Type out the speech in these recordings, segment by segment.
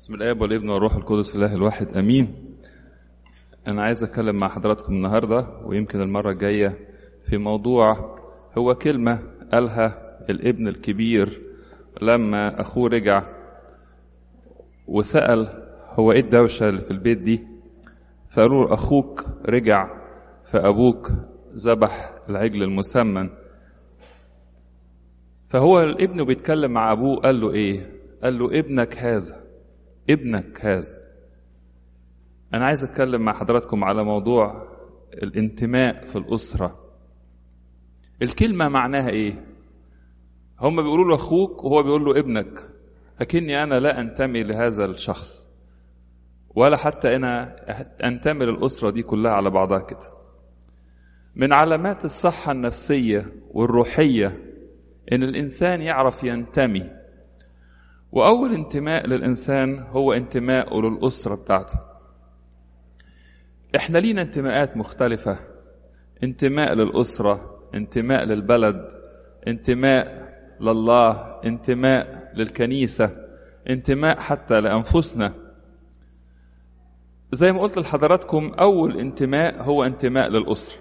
بسم الآب والابن والروح القدس الله الواحد آمين. أنا عايز أتكلم مع حضراتكم النهارده ويمكن المرة الجاية في موضوع هو كلمة قالها الابن الكبير لما أخوه رجع وسأل هو إيه الدوشة اللي في البيت دي؟ فقالوا أخوك رجع فأبوك ذبح العجل المسمن. فهو الابن بيتكلم مع أبوه قال له إيه؟ قال له ابنك هذا. ابنك هذا. أنا عايز أتكلم مع حضراتكم على موضوع الانتماء في الأسرة. الكلمة معناها إيه؟ هم بيقولوا له أخوك وهو بيقول له ابنك. لكني أنا لا أنتمي لهذا الشخص. ولا حتى أنا أنتمي للأسرة دي كلها على بعضها كده. من علامات الصحة النفسية والروحية إن الإنسان يعرف ينتمي وأول انتماء للإنسان هو انتماءه للأسرة بتاعته. إحنا لينا انتماءات مختلفة. انتماء للأسرة انتماء للبلد انتماء لله انتماء للكنيسة انتماء حتى لأنفسنا. زي ما قلت لحضراتكم أول انتماء هو انتماء للأسرة.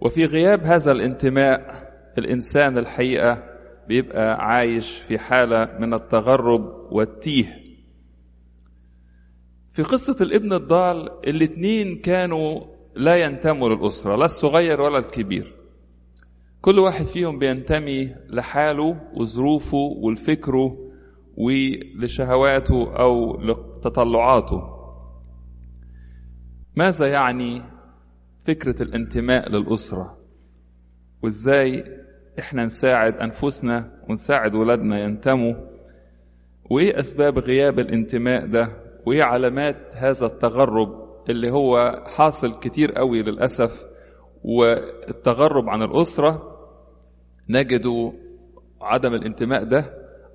وفي غياب هذا الانتماء الإنسان الحقيقة بيبقى عايش في حالة من التغرب والتيه. في قصة الابن الضال الاتنين كانوا لا ينتموا للأسرة لا الصغير ولا الكبير. كل واحد فيهم بينتمي لحاله وظروفه ولفكره ولشهواته أو لتطلعاته. ماذا يعني فكرة الانتماء للأسرة؟ وإزاي إحنا نساعد أنفسنا ونساعد ولادنا ينتموا وايه اسباب غياب الانتماء ده وايه علامات هذا التغرب اللي هو حاصل كتير قوي للأسف والتغرب عن الأسرة نجد عدم الانتماء ده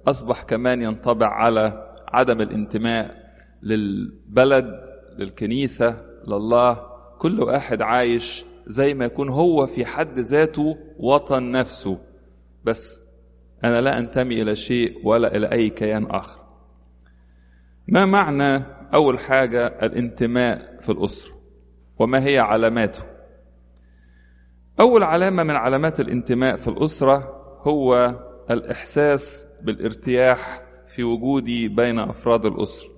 أصبح كمان ينطبع على عدم الانتماء للبلد للكنيسة لله كل واحد عايش زي ما يكون هو في حد ذاته وطن نفسه. بس أنا لا أنتمي إلى شيء ولا إلى أي كيان آخر. ما معنى أول حاجة الانتماء في الأسرة؟ وما هي علاماته؟ أول علامة من علامات الانتماء في الأسرة هو الإحساس بالارتياح في وجودي بين أفراد الأسرة.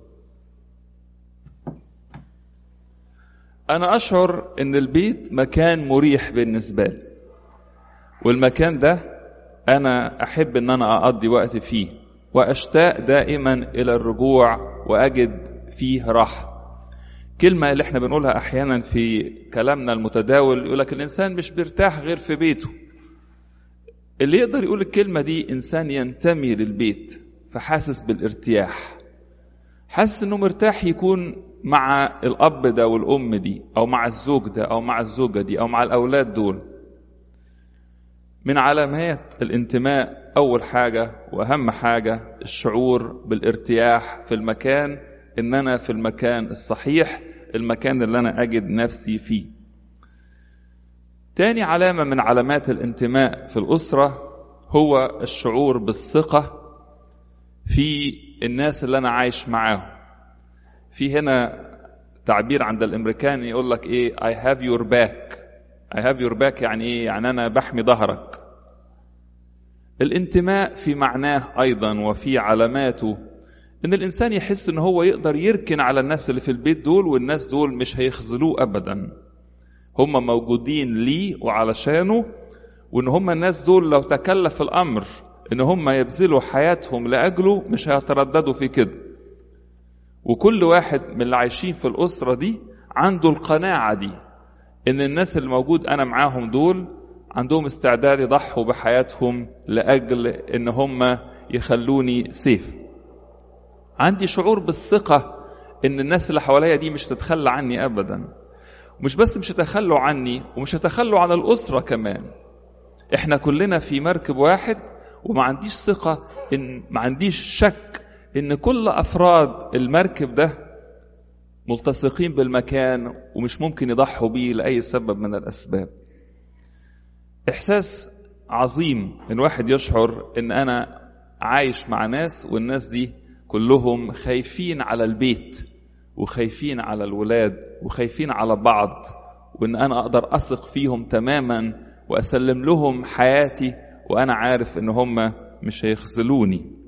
أنا أشعر إن البيت مكان مريح بالنسبة لي. والمكان ده أنا أحب إن أنا أقضي وقت فيه وأشتاق دائما إلى الرجوع وأجد فيه راحة. كلمة اللي إحنا بنقولها أحيانا في كلامنا المتداول يقول لك الإنسان مش بيرتاح غير في بيته. اللي يقدر يقول الكلمة دي إنسان ينتمي للبيت فحاسس بالارتياح. حاسس إنه مرتاح يكون مع الأب ده والأم دي أو مع الزوج ده أو مع الزوجة دي أو مع الأولاد دول. من علامات الانتماء أول حاجة وأهم حاجة الشعور بالارتياح في المكان إن أنا في المكان الصحيح المكان اللي أنا أجد نفسي فيه. تاني علامة من علامات الانتماء في الأسرة هو الشعور بالثقة في الناس اللي أنا عايش معاهم. في هنا تعبير عند الأمريكان يقول لك إيه؟ I have your back. I have your back يعني إيه؟ يعني أنا بحمي ظهرك. الانتماء في معناه أيضا وفي علاماته إن الإنسان يحس إن هو يقدر يركن على الناس اللي في البيت دول والناس دول مش هيخذلوه ابدا. هم موجودين ليه وعلشانه وإن هم الناس دول لو تكلف الأمر إن هم يبذلوا حياتهم لأجله مش هيترددوا في كده. وكل واحد من اللي عايشين في الأسرة دي عنده القناعة دي إن الناس اللي موجود أنا معاهم دول عندهم استعداد يضحوا بحياتهم لأجل إن هم يخلوني سيف عندي شعور بالثقة إن الناس اللي حواليا دي مش تتخلى عني أبدا. مش بس مش هتخلوا عني ومش هتخلوا عن الأسرة كمان. إحنا كلنا في مركب واحد وما عنديش ثقة إن ما عنديش شك إن كل أفراد المركب ده ملتصقين بالمكان ومش ممكن يضحوا بيه لأي سبب من الأسباب. إحساس عظيم إن واحد يشعر إن أنا عايش مع ناس والناس دي كلهم خايفين على البيت وخايفين على الولاد وخايفين على بعض وإن أنا أقدر أثق فيهم تماما وأسلم لهم حياتي وأنا عارف إن هم مش هيخذلوني.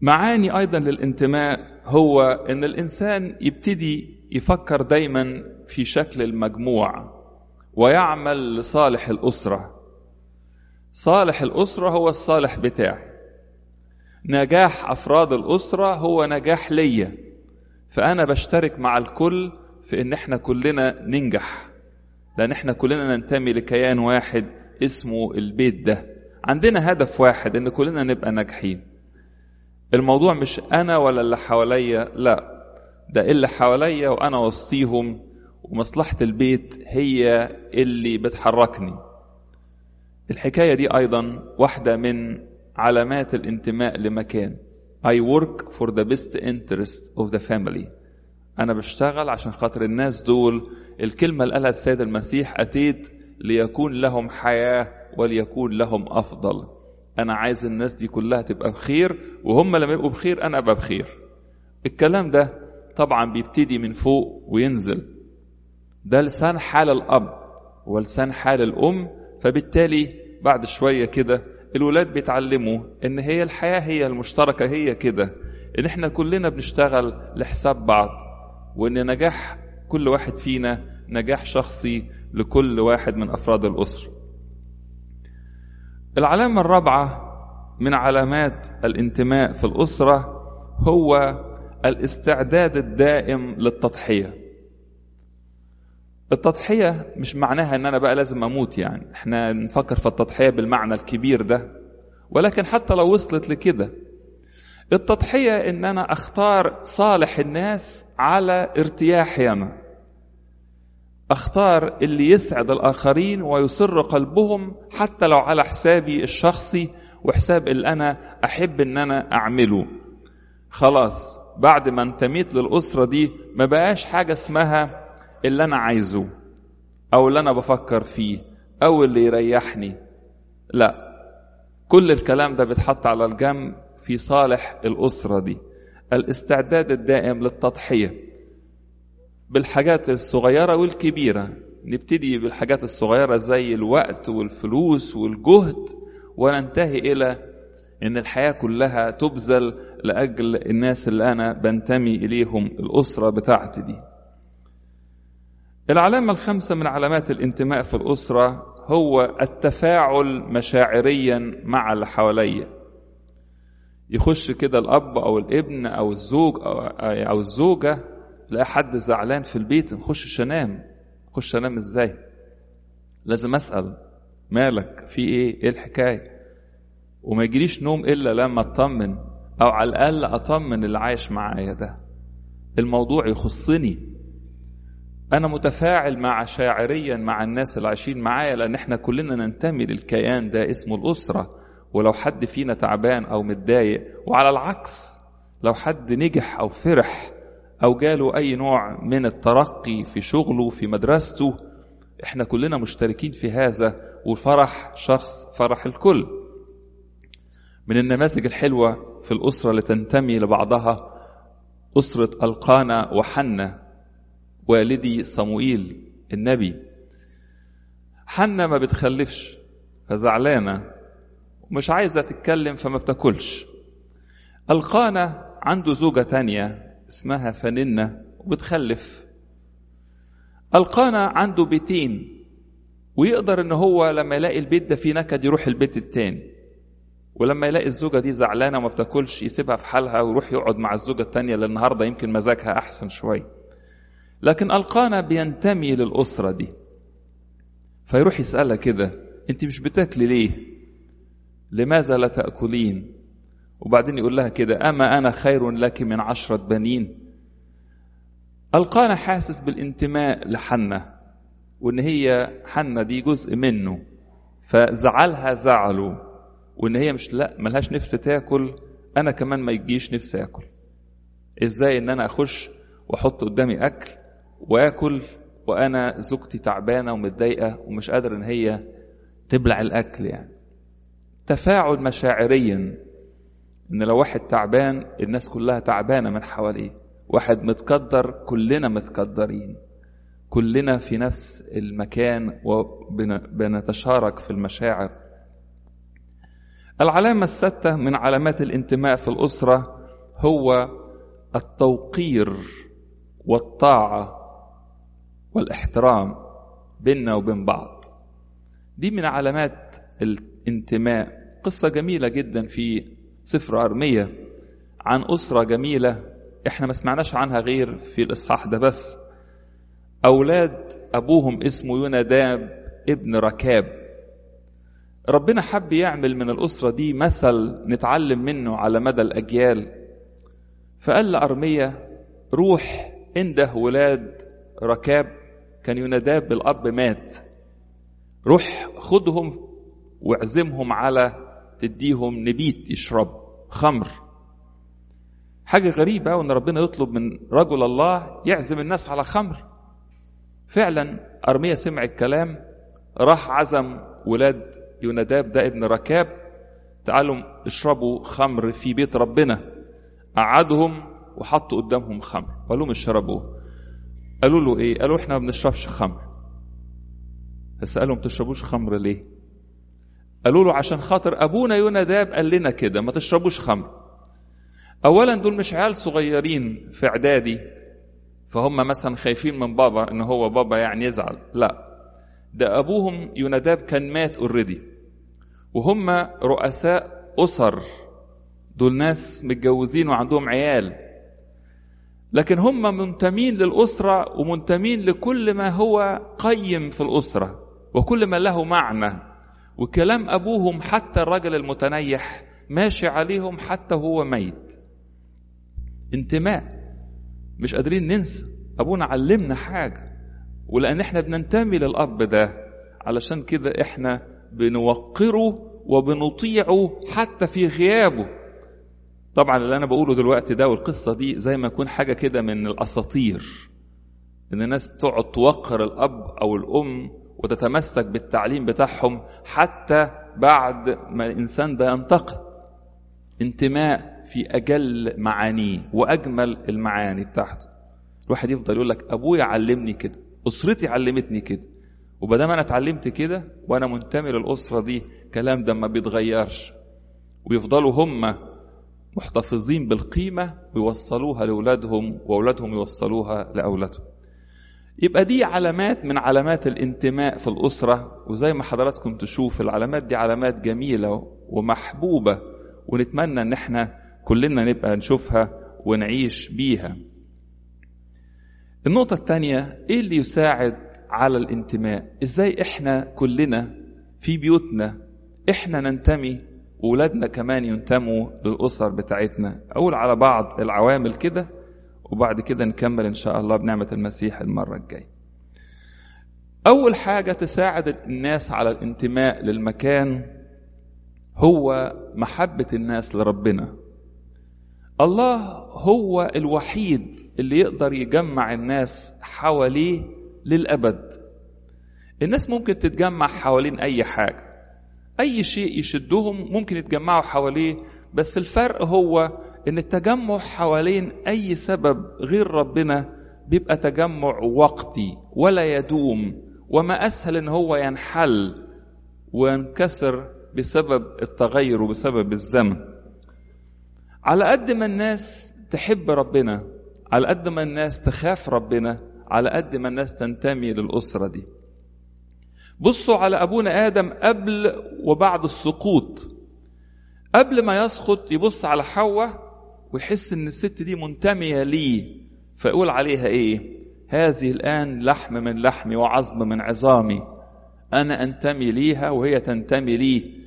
معاني أيضا للانتماء هو إن الإنسان يبتدي يفكر دايما في شكل المجموع ويعمل لصالح الأسرة. صالح الأسرة هو الصالح بتاعي. نجاح أفراد الأسرة هو نجاح ليا. فأنا بشترك مع الكل في إن إحنا كلنا ننجح. لأن إحنا كلنا ننتمي لكيان واحد اسمه البيت ده. عندنا هدف واحد إن كلنا نبقى ناجحين. الموضوع مش أنا ولا اللي حواليا لا ده اللي حواليا وأنا وسطيهم ومصلحة البيت هي اللي بتحركني. الحكاية دي أيضا واحدة من علامات الانتماء لمكان. I work for the best interest of the family. أنا بشتغل عشان خاطر الناس دول. الكلمة اللي قالها السيد المسيح أتيت ليكون لهم حياة وليكون لهم أفضل. أنا عايز الناس دي كلها تبقى بخير وهم لما يبقوا بخير أنا أبقى بخير. الكلام ده طبعا بيبتدي من فوق وينزل. ده لسان حال الأب ولسان حال الأم فبالتالي بعد شوية كده الولاد بيتعلموا إن هي الحياة هي المشتركة هي كده. إن إحنا كلنا بنشتغل لحساب بعض وإن نجاح كل واحد فينا نجاح شخصي لكل واحد من أفراد الأسرة. العلامة الرابعة من علامات الانتماء في الأسرة هو الاستعداد الدائم للتضحية. التضحية مش معناها إن أنا بقى لازم أموت يعني. إحنا نفكر في التضحية بالمعنى الكبير ده. ولكن حتى لو وصلت لكده التضحية إن أنا أختار صالح الناس على ارتياحي أنا أختار اللي يسعد الآخرين ويسر قلبهم حتى لو على حسابي الشخصي وحساب اللي أنا أحب إن أنا أعمله. خلاص بعد ما انتميت للأسرة دي ما بقاش حاجة اسمها اللي أنا عايزه أو اللي أنا بفكر فيه أو اللي يريحني. لا كل الكلام ده بيتحط على الجنب في صالح الأسرة دي. الاستعداد الدائم للتضحية. بالحاجات الصغيرة والكبيرة. نبتدي بالحاجات الصغيرة زي الوقت والفلوس والجهد وننتهي إلى إن الحياة كلها تبذل لأجل الناس اللي أنا بنتمي إليهم الأسرة بتاعتي دي. العلامة الخامسة من علامات الانتماء في الأسرة هو التفاعل مشاعريا مع اللي حواليا. يخش كده الأب أو الابن أو الزوج أو الزوجة لا حد زعلان في البيت نخش أنام نخش أنام إزاي؟ لازم أسأل مالك؟ في إيه؟ إيه الحكاية؟ وما يجريش نوم إلا لما أطمن أو على الأقل أطمن اللي عايش معايا ده. الموضوع يخصني. أنا متفاعل مع شاعريا مع الناس اللي عايشين معايا لأن إحنا كلنا ننتمي للكيان ده اسمه الأسرة. ولو حد فينا تعبان أو متضايق وعلى العكس لو حد نجح أو فرح أو جاله أي نوع من الترقي في شغله في مدرسته إحنا كلنا مشتركين في هذا والفرح شخص فرح الكل. من النماذج الحلوة في الأسرة اللي تنتمي لبعضها أسرة القانا وحنة والدي صموئيل النبي. حنة ما بتخلفش فزعلانة ومش عايزة تتكلم فما بتاكلش. القانا عنده زوجة تانية اسمها فننة وبتخلف. ألقانا عنده بيتين ويقدر ان هو لما يلاقي البيت ده فيه نكد يروح البيت التاني. ولما يلاقي الزوجة دي زعلانة وما بتاكلش يسيبها في حالها ويروح يقعد مع الزوجة التانية اللي النهاردة يمكن مزاجها أحسن شوية. لكن ألقانا بينتمي للأسرة دي. فيروح يسألها كده أنت مش بتاكلي ليه؟ لماذا لا تأكلين؟ وبعدين يقول لها كده أما أنا خير لك من عشرة بنين؟ ألقانا حاسس بالانتماء لحنة وإن هي حنة دي جزء منه فزعلها زعله وإن هي مش لا ملهاش نفس تاكل أنا كمان ما يجيش نفسي آكل. إزاي إن أنا أخش وأحط قدامي أكل وآكل وأنا زوجتي تعبانة ومتضايقة ومش قادر إن هي تبلع الأكل يعني؟ تفاعل مشاعريا إن لو واحد تعبان الناس كلها تعبانة من حواليه. واحد متقدر كلنا متقدرين. كلنا في نفس المكان وبنتشارك في المشاعر. العلامة السادسة من علامات الانتماء في الأسرة هو التوقير والطاعة والإحترام بيننا وبين بعض. دي من علامات الانتماء. قصة جميلة جدا في سفر أرمية. عن أسرة جميلة إحنا ما سمعناش عنها غير في الإصحاح ده بس. أولاد أبوهم اسمه يوناداب ابن ركاب. ربنا حب يعمل من الأسرة دي مثل نتعلم منه على مدى الأجيال. فقال لأرمية روح انده ولاد ركاب. كان يوناداب بالأب مات. روح خدهم واعزمهم على تديهم نبيت يشرب خمر. حاجة غريبة وأن ربنا يطلب من رجل الله يعزم الناس على خمر. فعلا أرمية سمع الكلام راح عزم ولاد يوناداب ده ابن ركاب. تعالوا اشربوا خمر في بيت ربنا. قعدهم وحطوا قدامهم خمر. قالوا لهم اشربوه. قالوا له إيه؟ قالوا إحنا ما بنشربش خمر. ما تشربوش خمر ليه؟ قالوا له عشان خاطر أبونا يوناداب قال لنا كده ما تشربوش خمر. اولا دول مش عيال صغيرين في إعدادي فهم مثلا خايفين من بابا إن هو بابا يعني يزعل لا. ده أبوهم يوناداب كان مات اوريدي وهم رؤساء أسر دول ناس متجوزين وعندهم عيال. لكن هم منتمين للأسرة ومنتمين لكل ما هو قيم في الأسرة وكل ما له معنى. وكلام أبوهم حتى الرجل المتنيح ماشي عليهم حتى هو ميت. انتماء. مش قادرين ننسى. أبونا علمنا حاجة. ولأن إحنا بننتمي للأب ده علشان كده إحنا بنوقره وبنطيعه حتى في غيابه. طبعا اللي أنا بقوله دلوقتي ده والقصة دي زي ما يكون حاجة كده من الأساطير. إن الناس تقعد توقر الأب أو الأم وتتمسك بالتعليم بتاعهم حتى بعد ما الإنسان ده ينتقل. انتماء في أجل معانيه وأجمل المعاني بتاعته. الواحد يفضل يقول لك أبويا علمني كده أسرتي علمتني كده. وبدام أنا اتعلمت كده وأنا منتمي للأسرة دي كلام ده ما بيتغيرش. ويفضلوا هم محتفظين بالقيمة ويوصلوها لأولادهم وأولادهم يوصلوها لأولادهم. يبقى دي علامات من علامات الانتماء في الأسرة وزي ما حضراتكم تشوف العلامات دي علامات جميلة ومحبوبة ونتمنى إن إحنا كلنا نبقى نشوفها ونعيش بيها. النقطة الثانية إيه اللي يساعد على الانتماء؟ إزاي إحنا كلنا في بيوتنا إحنا ننتمي وولادنا كمان ينتموا للأسر بتاعتنا؟ أقول على بعض العوامل كده وبعد كده نكمل إن شاء الله بنعمة المسيح المرة الجاية. أول حاجة تساعد الناس على الانتماء للمكان هو محبة الناس لربنا. الله هو الوحيد اللي يقدر يجمع الناس حواليه للأبد. الناس ممكن تتجمع حوالين أي حاجة. أي شيء يشدهم ممكن يتجمعوا حواليه بس الفرق هو إن التجمع حوالين أي سبب غير ربنا بيبقى تجمع وقتي ولا يدوم وما أسهل إن هو ينحل وينكسر بسبب التغير وبسبب الزمن على قد ما الناس تحب ربنا على قد ما الناس تخاف ربنا على قد ما الناس تنتمي للأسرة دي. بصوا على أبونا آدم قبل وبعد السقوط. قبل ما يسقط يبص على حواء ويحس إن الست دي منتمية ليه فيقول عليها إيه؟ هذه الآن لحم من لحمي وعظم من عظامي. أنا أنتمي ليها وهي تنتمي لي.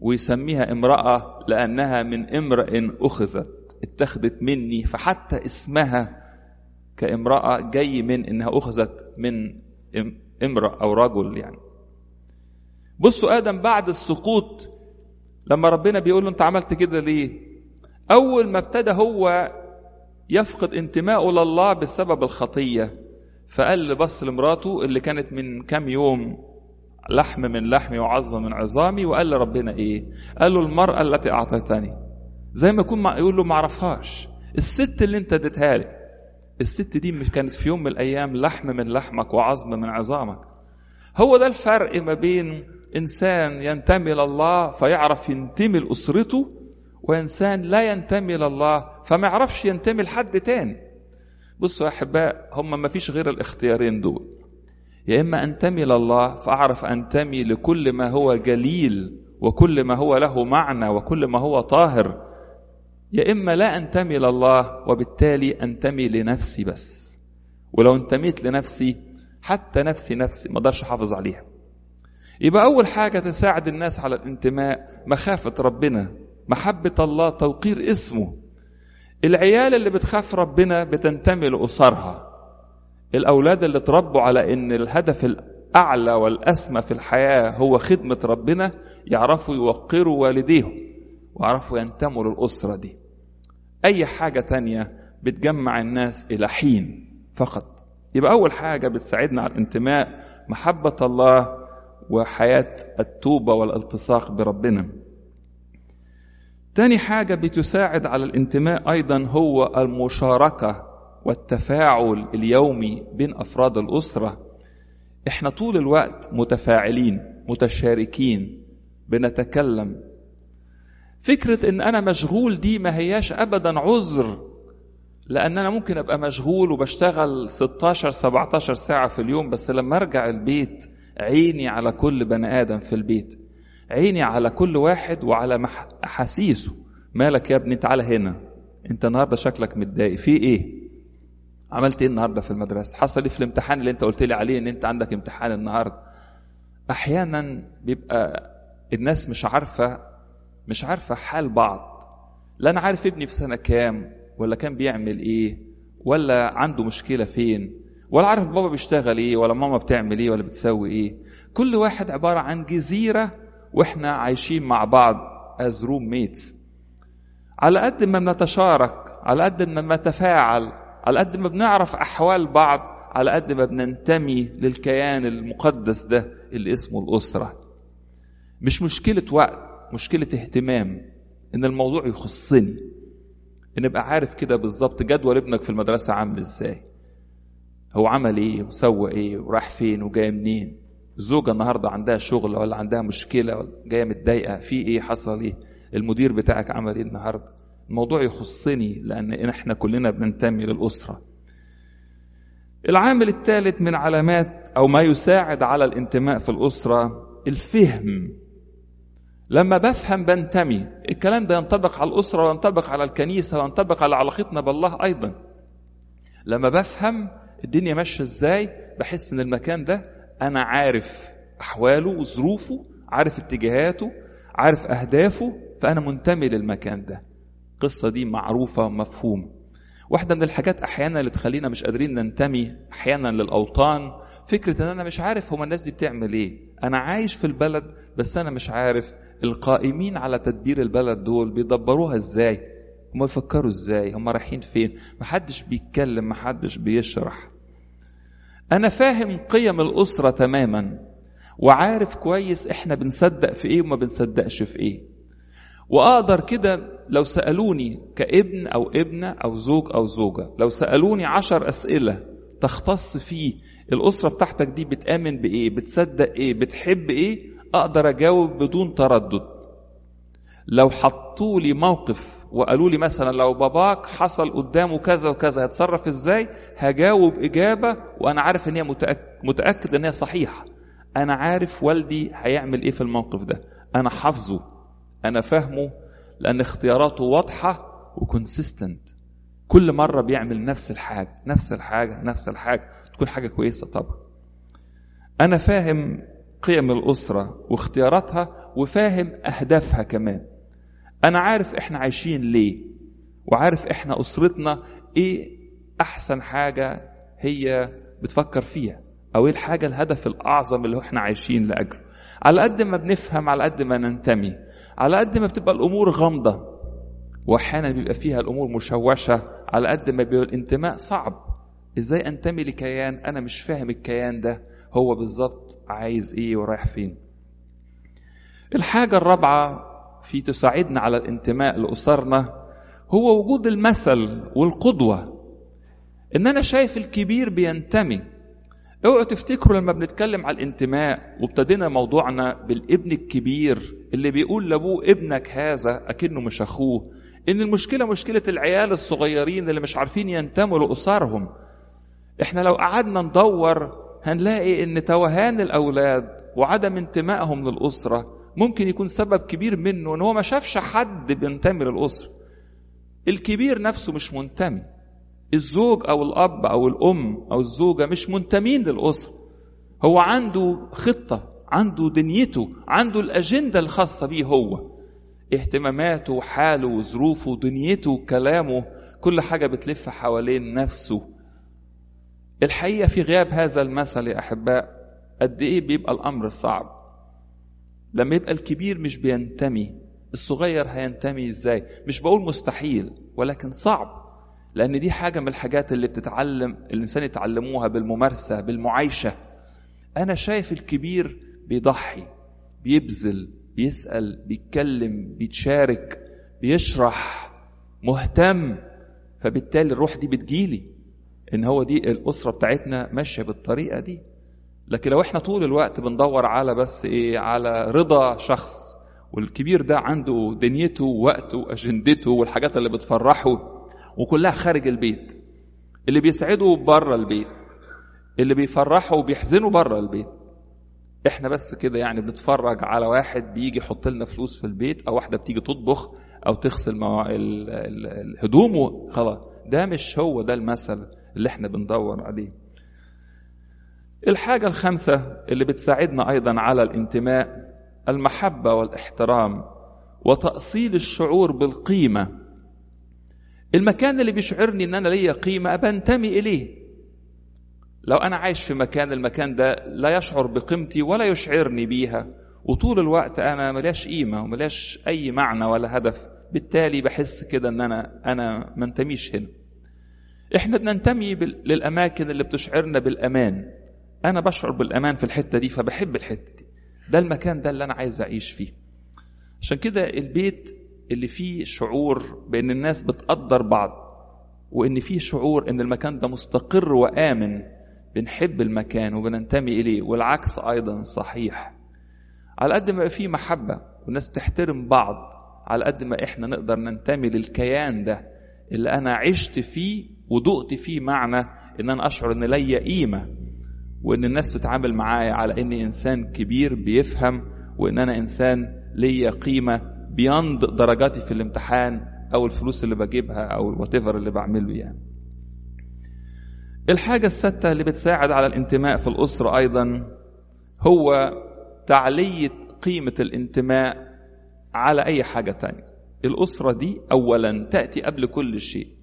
ويسميها امرأة لأنها من امرأ أخذت اتخذت مني. فحتى اسمها كامرأة جاي من إنها أخذت من امرأة أو رجل يعني. بصوا آدم بعد السقوط لما ربنا بيقول له أنت عملت كده ليه؟ أول ما ابتدى هو يفقد انتمائه لله بسبب الخطية فقال بص لمراته اللي كانت من كام يوم لحم من لحمي وعظم من عظامي وقال لربنا إيه؟ قال له المرأة التي أعطيتني. زي ما يكون يقول له ما اعرفهاش الست اللي انت اديتها لي الست دي مش كانت في يوم من الأيام لحم من لحمك وعظم من عظامك. هو ده الفرق ما بين إنسان ينتمي لله فيعرف ينتمي لأسرته وإنسان لا ينتمي لله فما يعرفش ينتمي لحد تاني. بصوا يا أحباء هم ما فيش غير الاختيارين دول. يا إما أنتمي لله فأعرف أنتمي لكل ما هو جليل وكل ما هو له معنى وكل ما هو طاهر. يا إما لا أنتمي لله وبالتالي أنتمي لنفسي بس. ولو انتميت لنفسي حتى نفسي نفسي ما أقدرش أحافظ عليها. يبقى أول حاجة تساعد الناس على الانتماء مخافة ربنا. محبة الله توقير اسمه. العيال اللي بتخاف ربنا بتنتمي لأسرها. الأولاد اللي اتربوا على إن الهدف الأعلى والأسمى في الحياة هو خدمة ربنا يعرفوا يوقروا والديهم ويعرفوا ينتموا للأسرة دي. أي حاجة تانية بتجمع الناس إلى حين فقط. يبقى أول حاجة بتساعدنا على الانتماء محبة الله وحياة التوبة والالتصاق بربنا. تاني حاجة بتساعد على الانتماء أيضا هو المشاركة والتفاعل اليومي بين أفراد الأسرة. إحنا طول الوقت متفاعلين متشاركين بنتكلم. فكرة إن أنا مشغول دي ما هياش ابدا عذر لأن أنا ممكن أبقى مشغول وبشتغل 16 17 ساعة في اليوم بس لما أرجع البيت عيني على كل بني آدم في البيت. عيني على كل واحد وعلى أحاسيسه. مالك يا ابني؟ تعالى هنا. أنت النهارده شكلك متضايق. في إيه؟ عملت إيه النهارده في المدرسة؟ حصل إيه في الامتحان اللي أنت قلت لي عليه إن أنت عندك امتحان النهارده؟ أحيانا بيبقى الناس مش عارفة مش عارفة حال بعض. لا أنا عارف ابني في سنة كام ولا كان بيعمل إيه ولا عنده مشكلة فين ولا عارف بابا بيشتغل إيه ولا ماما بتعمل إيه ولا بتسوي إيه. كل واحد عبارة عن جزيرة وإحنا عايشين مع بعض as roommates على قد ما بنتشارك على قد ما بنتفاعل على قد ما بنعرف أحوال بعض على قد ما بننتمي للكيان المقدس ده اللي اسمه الأسرة. مش مشكلة وقت مشكلة اهتمام إن الموضوع يخصني. ان ابقى عارف كده بالظبط جدول ابنك في المدرسة عامل إزاي. هو عمل إيه وسوى إيه وراح فين وجاي منين. الزوجة النهاردة عندها شغل ولا عندها مشكلة ولا جاية متضايقة في إيه حصل إيه؟ المدير بتاعك عمل إيه النهاردة؟ الموضوع يخصني لأن إحنا كلنا بننتمي للأسرة. العامل الثالث من علامات أو ما يساعد على الانتماء في الأسرة الفهم. لما بفهم بنتمي. الكلام ده ينطبق على الأسرة وينطبق على الكنيسة وينطبق على علاقتنا بالله أيضا. لما بفهم الدنيا ماشية إزاي بحس إن المكان ده أنا عارف أحواله وظروفه عارف اتجاهاته عارف أهدافه فأنا منتمي للمكان ده. القصة دي معروفة ومفهومه واحدة من الحاجات أحيانا اللي تخلينا مش قادرين ننتمي أحيانا للأوطان فكرة إن أنا مش عارف هما الناس دي بتعمل إيه. أنا عايش في البلد بس أنا مش عارف القائمين على تدبير البلد دول بيدبروها إزاي؟ هما بيفكروا إزاي؟ هما رايحين فين؟ محدش بيتكلم محدش بيشرح. أنا فاهم قيم الأسرة تماما وعارف كويس إحنا بنصدق في إيه وما بنصدقش في إيه. وأقدر كده لو سألوني كابن أو ابنة أو زوج أو زوجة لو سألوني عشر أسئلة تختص في الأسرة بتاعتك دي بتآمن بإيه بتصدق إيه بتحب إيه أقدر أجاوب بدون تردد. لو حطوا لي موقف وقالوا لي مثلا لو باباك حصل قدامه كذا وكذا هتصرف إزاي؟ هجاوب إجابة وأنا عارف إن هي متأكد إن هي صحيحة. أنا عارف والدي هيعمل إيه في الموقف ده. أنا حافظه أنا فاهمه لأن اختياراته واضحة وكونسيستنت كل مرة بيعمل نفس الحاجة نفس الحاجة نفس الحاجة. تكون حاجة كويسة طبعا. أنا فاهم قيم الأسرة واختياراتها وفاهم أهدافها كمان. أنا عارف إحنا عايشين ليه وعارف إحنا أسرتنا إيه أحسن حاجة هي بتفكر فيها أو إيه الحاجة الهدف الأعظم اللي إحنا عايشين لاجله على قد ما بنفهم على قد ما ننتمي على قد ما بتبقى الأمور غامضة وأحيانا بيبقى فيها الأمور مشوشة على قد ما بيبقى الانتماء صعب. إزاي أنتمي لكيان أنا مش فاهم الكيان ده هو بالظبط عايز إيه ورايح فين؟ الحاجة الرابعة في تساعدنا على الانتماء لأسرنا هو وجود المثل والقدوة. إن أنا شايف الكبير بينتمي. أوعوا تفتكروا لما بنتكلم على الانتماء وابتدينا موضوعنا بالابن الكبير اللي بيقول لأبوه ابنك هذا أكنه مش أخوه. إن المشكلة مشكلة العيال الصغيرين اللي مش عارفين ينتموا لأسرهم. إحنا لو قعدنا ندور هنلاقي إن توهان الأولاد وعدم انتمائهم للأسرة ممكن يكون سبب كبير منه إن هو ما شافش حد بينتمي للأسرة. الكبير نفسه مش منتمي. الزوج أو الأب أو الأم أو الزوجة مش منتمين للأسرة. هو عنده خطة عنده دنيته عنده الأجندة الخاصة بيه هو. اهتماماته وحاله وظروفه ودنيته وكلامه كل حاجة بتلف حوالين نفسه. الحقيقة في غياب هذا المثل يا أحباء قد إيه بيبقى الأمر صعب. لما يبقى الكبير مش بينتمي الصغير هينتمي إزاي؟ مش بقول مستحيل ولكن صعب لأن دي حاجة من الحاجات اللي بتتعلم الإنسان يتعلموها بالممارسة بالمعايشة. أنا شايف الكبير بيضحي بيبذل بيسأل بيتكلم بيتشارك بيشرح مهتم فبالتالي الروح دي بتجيلي. إن هو دي الأسرة بتاعتنا ماشية بالطريقة دي. لكن لو إحنا طول الوقت بندور على بس إيه على رضا شخص والكبير ده عنده دنيته ووقته واجندته والحاجات اللي بتفرحه وكلها خارج البيت اللي بيسعده بره البيت اللي بيفرحه وبيحزنه بره البيت إحنا بس كده يعني بنتفرج على واحد بيجي يحط لنا فلوس في البيت أو واحدة بتيجي تطبخ أو تغسل. الهدوم وخلاص ده مش هو ده المثل اللي إحنا بندور عليه الحاجة الخامسة اللي بتساعدنا أيضا على الانتماء المحبة والاحترام وتأصيل الشعور بالقيمة. المكان اللي بيشعرني إن أنا ليا قيمة بنتمي إليه. لو أنا عايش في مكان المكان ده لا يشعر بقيمتي ولا يشعرني بيها وطول الوقت أنا ملياش قيمة وملياش أي معنى ولا هدف بالتالي بحس كده إن أنا أنا ما انتميش هنا. إحنا بننتمي للأماكن اللي بتشعرنا بالأمان. أنا بشعر بالأمان في الحتة دي فبحب الحتة دي. ده المكان ده اللي أنا عايز أعيش فيه. عشان كده البيت اللي فيه شعور بأن الناس بتقدر بعض وأن فيه شعور أن المكان ده مستقر وآمن بنحب المكان وبننتمي إليه والعكس أيضا صحيح. على قد ما فيه محبة والناس تحترم بعض على قد ما إحنا نقدر ننتمي للكيان ده اللي أنا عشت فيه ودقت فيه معنى إن أنا أشعر إن ليا قيمة. وإن الناس بتتعامل معايا على إني إنسان كبير بيفهم وإن أنا إنسان ليا قيمة بيند درجاتي في الامتحان أو الفلوس اللي بجيبها أو الوات اللي بعمله يعني. الحاجة الستة اللي بتساعد على الانتماء في الأسرة أيضا هو تعلية قيمة الانتماء على أي حاجة تانية. الأسرة دي أولا تأتي قبل كل شيء.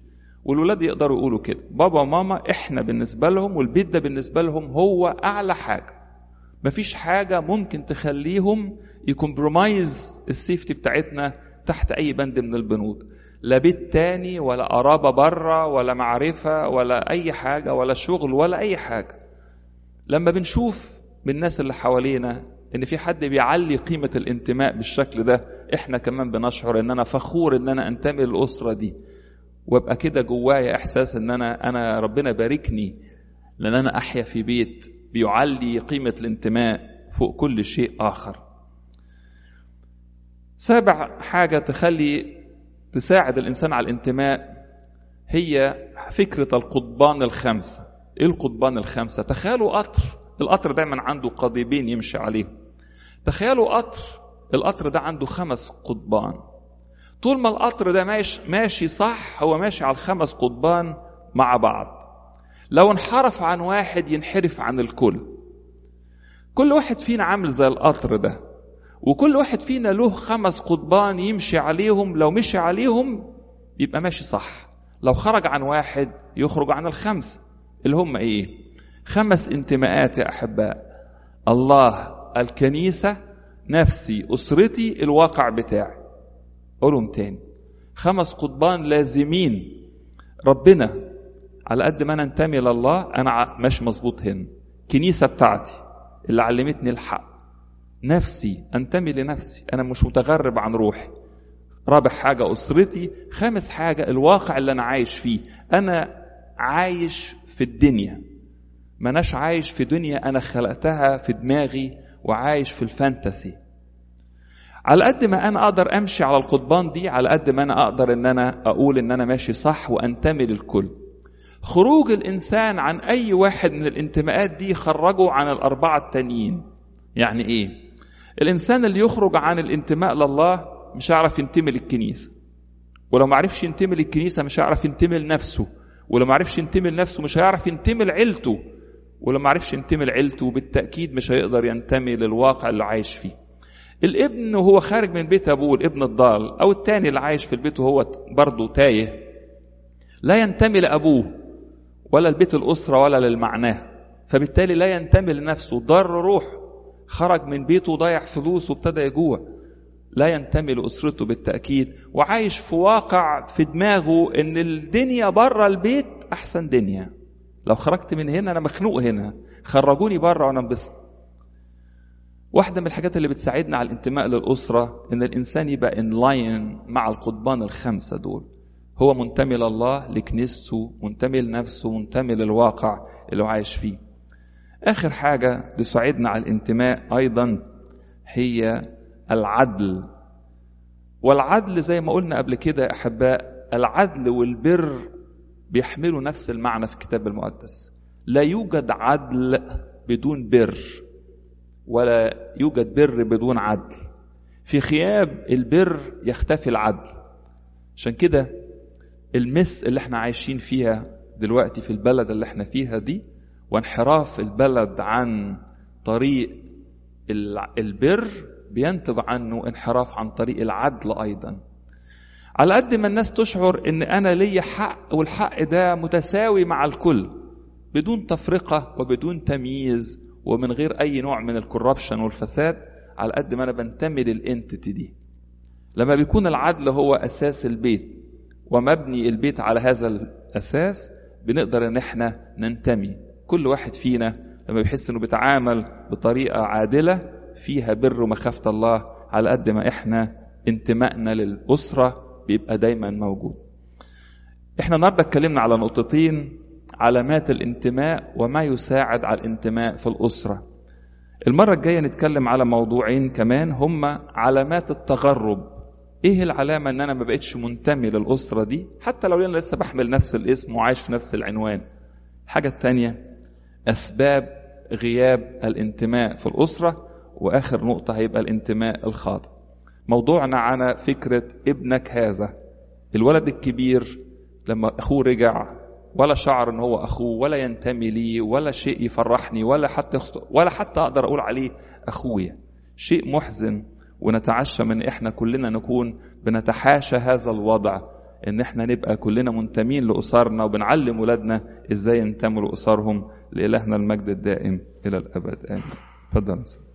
والولاد يقدروا يقولوا كده. بابا وماما إحنا بالنسبة لهم والبيت ده بالنسبة لهم هو أعلى حاجة. مفيش حاجة ممكن تخليهم يكمبرومايز السيفتي بتاعتنا تحت أي بند من البنود. لا بيت تاني ولا قرابة برة ولا معرفة ولا أي حاجة ولا شغل ولا أي حاجة. لما بنشوف من الناس اللي حوالينا إن في حد بيعلي قيمة الانتماء بالشكل ده إحنا كمان بنشعر إن أنا فخور إن أنا أنتمي للأسرة دي. وابقى كده جوايا إحساس إن أنا أنا ربنا باركني لأن أنا أحيا في بيت بيعلي قيمة الانتماء فوق كل شيء آخر. سابع حاجة تخلي تساعد الإنسان على الانتماء هي فكرة القضبان الخمسة إيه القضبان الخمسة؟ تخيلوا قطر. القطر دايما عنده قضيبين يمشي عليهم. تخيلوا قطر. القطر ده عنده خمس قضبان. طول ما القطر ده ماشي, ماشي صح هو ماشي على الخمس قضبان مع بعض. لو انحرف عن واحد ينحرف عن الكل. كل واحد فينا عامل زي القطر ده. وكل واحد فينا له خمس قضبان يمشي عليهم لو مشي عليهم يبقى ماشي صح. لو خرج عن واحد يخرج عن الخمسة اللي هم إيه؟ خمس انتماءات يا أحباء. الله الكنيسة نفسي أسرتي الواقع بتاعي. قولهم تاني. خمس قضبان لازمين. ربنا على قد ما أنا انتمي لله أنا مش مظبوط هنا. كنيسة بتاعتي اللي علمتني الحق. نفسي أنتمي لنفسي. أنا مش متغرب عن روحي. رابع حاجة أسرتي. خامس حاجة الواقع اللي أنا عايش فيه. أنا عايش في الدنيا. ما أناش عايش في دنيا أنا خلقتها في دماغي وعايش في الفانتسي. على قد ما أنا أقدر أمشي على القضبان دي على قد ما أنا أقدر إن أنا أقول إن أنا ماشي صح وأنتمي للكل. خروج الإنسان عن أي واحد من الانتماءات دي خرجه عن الأربعة التانيين. يعني إيه؟ الإنسان اللي يخرج عن الانتماء لله مش هيعرف ينتمي للكنيسة. ولو ما عرفش ينتمي للكنيسة مش هيعرف ينتمي لنفسه. ولو ما عرفش ينتمي لنفسه مش هيعرف ينتمي لعيلته. ولو ما عرفش ينتمي لعيلته بالتأكيد مش هيقدر ينتمي للواقع اللي عايش فيه. الابن وهو خارج من بيت أبوه الابن الضال أو التاني اللي عايش في البيت وهو برضه تايه. لا ينتمي لأبوه ولا لبيت الأسرة ولا للمعناه. فبالتالي لا ينتمي لنفسه. ضر روحه خرج من بيته ضيع فلوس وابتدى يجوع. لا ينتمي لأسرته بالتأكيد. وعايش في واقع في دماغه إن الدنيا بره البيت أحسن دنيا. لو خرجت من هنا أنا مخنوق هنا. خرجوني بره وأنا انبسط. واحدة من الحاجات اللي بتساعدنا على الانتماء للأسرة إن الإنسان يبقى إن لاين مع القضبان الخمسة دول. هو منتمي لله لكنيسته منتمي لنفسه منتمي للواقع اللي هو عايش فيه. آخر حاجة تساعدنا على الانتماء أيضا هي العدل. والعدل زي ما قلنا قبل كده يا أحباء العدل والبر بيحملوا نفس المعنى في الكتاب المقدس. لا يوجد عدل بدون بر. ولا يوجد بر بدون عدل. في غياب البر يختفي العدل. عشان كده ال mess اللي إحنا عايشين فيها دلوقتي في البلد اللي إحنا فيها دي وانحراف البلد عن طريق البر بينتج عنه انحراف عن طريق العدل أيضا. على قد ما الناس تشعر إن أنا ليا حق والحق ده متساوي مع الكل بدون تفرقة وبدون تمييز ومن غير أي نوع من ال corruption والفساد على قد ما أنا بنتمي لل entity دي. لما بيكون العدل هو أساس البيت ومبني البيت على هذا الأساس بنقدر إن إحنا ننتمي. كل واحد فينا لما بيحس إنه بيتعامل بطريقة عادلة فيها بر ومخافة الله على قد ما إحنا انتمائنا للأسرة بيبقى دايما موجود. إحنا النهارده اتكلمنا على نقطتين علامات الانتماء وما يساعد على الانتماء في الأسرة. المرة الجاية نتكلم على موضوعين كمان هما علامات التغرب. إيه العلامة إن أنا ما بقتش منتمي للأسرة دي؟ حتى لو أنا لسه بحمل نفس الاسم وعايش في نفس العنوان. الحاجة الثانية أسباب غياب الانتماء في الأسرة وآخر نقطة هيبقى الانتماء الخاطئ. موضوعنا عن فكرة ابنك هذا. الولد الكبير لما أخوه رجع ولا شعر ان هو اخوه ولا ينتمي لي ولا شيء يفرحني ولا حتى ولا حتى أقدر أقول عليه أخويا. شيء محزن ونتعشى من إحنا كلنا نكون بنتحاشى هذا الوضع إن إحنا نبقى كلنا منتمين لأسرنا وبنعلم ولادنا إزاي ينتموا لأسرهم لإلهنا المجد الدائم إلى الأبد. آمين. اتفضل